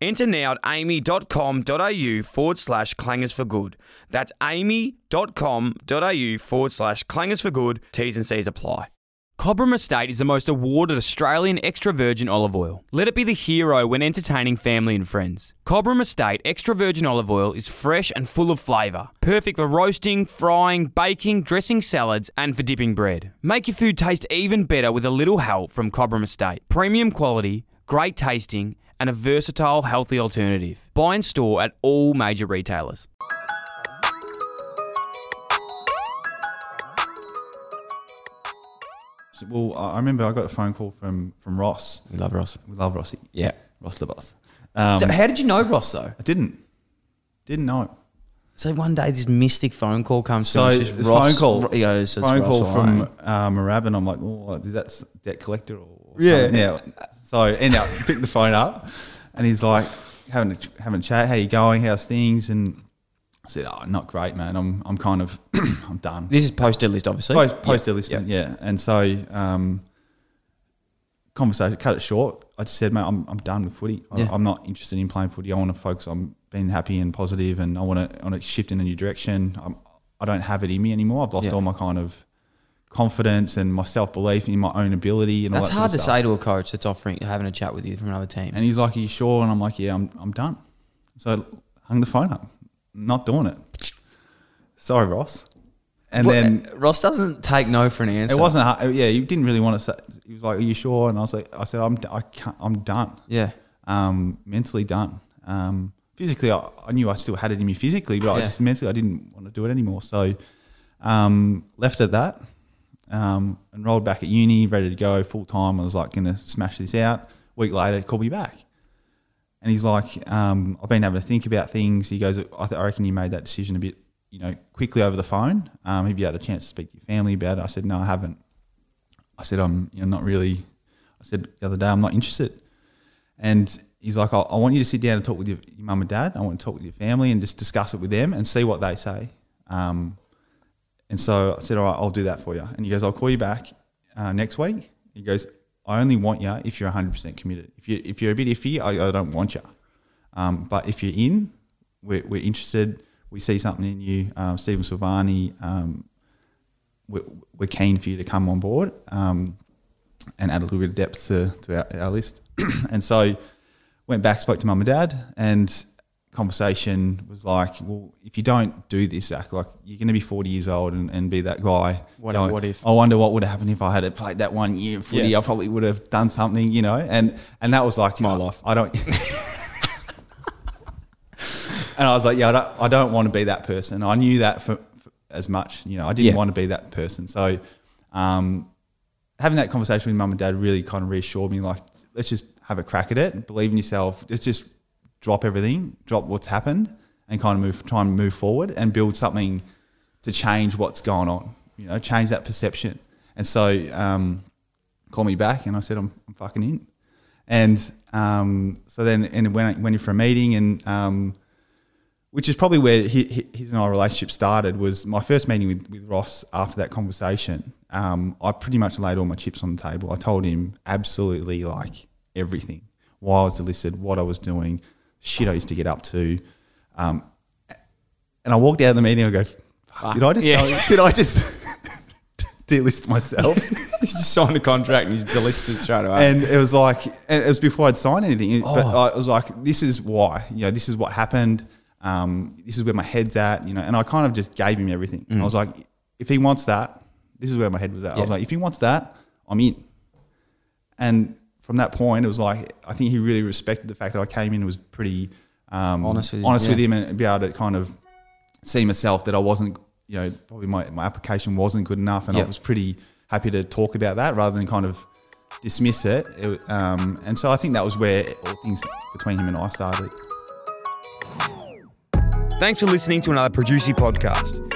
Enter now at aami.com.au forward slash clangers for good. That's aami.com.au forward slash clangers for good. T's and C's apply. Cobram Estate is the most awarded Australian extra virgin olive oil. Let it be the hero when entertaining family and friends. Cobram Estate extra virgin olive oil is fresh and full of flavour, perfect for roasting, frying, baking, dressing salads, and for dipping bread. Make your food taste even better with a little help from Cobram Estate. Premium quality, great tasting, and a versatile, healthy alternative. Buy and store at all major retailers. Well, I I remember I got a phone call from from Ross. We love Ross. We love Rossi. Yeah. Ross the boss. Um, So how did you know Ross though? I didn't. Didn't know it. So one day this mystic phone call comes So through. and this just Ross- phone call, Ro- he goes, "It's phone Ross, call from right." uh, Marab, and I'm like, oh, is that debt collector or Yeah. yeah? So up pick the phone up, and he's like, having a, having a chat. How you going? How's things? And I said, oh, not great, man. I'm I'm kind of I'm done. This is post delist, obviously. Post, post Yeah. yeah. And so, um, conversation, cut it short. I just said, mate, I'm, I'm done with footy. I, Yeah. I'm not interested in playing footy. I want to focus on being happy and positive, and I want to, I want to shift in a new direction. I'm, I don't have it in me anymore. I've lost Yeah. all my kind of confidence and my self belief in my own ability. And all That's that sort hard to say to a coach that's offering having a chat with you from another team. And he's like, "Are you sure?" And I'm like, "Yeah, I'm, I'm done." So I hung the phone up. Not doing it. Sorry, Ross. And Well, then uh, Ross doesn't take no for an answer. It wasn't. hard- Yeah, he didn't really want to say. He was like, "Are you sure?" And I was like, "I said, I'm. I can't, I'm done. Yeah. Um, mentally done. Um, physically, I, I knew I still had it in me physically, but I just mentally, I didn't want to do it anymore. So, um, left at that. Um, enrolled back at uni, ready to go full time. I was like, going to smash this out. Week later, he called me back, and he's like, um, "I've been having to think about things." He goes, "I, th- I reckon you made that decision a bit." You know, quickly over the phone. Um, have you had a chance to speak to your family about it? I said, no, I haven't. I said, I'm you know, not really. I said the other day, I'm not interested. And he's like, I, I want you to sit down and talk with your, your mum and dad. I want to talk with your family and just discuss it with them and see what they say. Um, and so I said, all right, I'll do that for you. And he goes, I'll call you back uh, next week. He goes, I only want you if you're 100% committed. If, you, if you're a bit iffy, I, I don't want you. Um, but if you're in, we're, we're interested. We see something in you. Um, Stephen Silvagni, um, we're, we're keen for you to come on board um, and add a little bit of depth to, to our, our list. and so went back, spoke to mum and dad, and conversation was like, well, if you don't do this, Zach, like you're going to be 40 years old and, and be that guy. What- going, what if? I wonder what would have happened if I had played that one year of footy. Yeah. I probably would have done something, you know. And and that was like my life. I don't. and I was like, yeah, I don't, I don't want to be that person. I knew that for, for as much, you know, I didn't Yeah. want to be that person. So, um, having that conversation with mum and dad really kind of reassured me, like, let's just have a crack at it, believe in yourself, let's just drop everything, drop what's happened, and kind of move, try and move forward and build something to change what's going on, you know, change that perception. And so, um, call me back, and I said, I'm, I'm fucking in. And um, so then, and when I went in for a meeting, and um, which is probably where hi- hi- his and our relationship started, was my first meeting with, with Ross after that conversation. Um, I pretty much laid all my chips on the table. I told him absolutely like everything why I was delisted, what I was doing, shit I used to get up to. Um, and I walked out of the meeting, I go, did I just, Yeah. tell- did I just delist myself? He's just signed a contract and he's delisted straight away. and it was like, and it was before I'd signed anything. But Oh. I, was like, this is why, you know, this is what happened. Um, this is where my head's at, you know. And I kind of just gave him everything. And I was like, if he wants that, this is where my head was at. I was Mm. Like, if he wants that, I'm in. And from that point, it was like I think he really respected the fact that I came in and was pretty um, Honest with him, honest with him, and be able to kind of see myself that I wasn't, you know, probably my, my application wasn't good enough, and I was pretty happy to talk about that rather than kind of dismiss it. It- um, and so I think that was where all things between him and I started. Thanks for listening to another Producy podcast.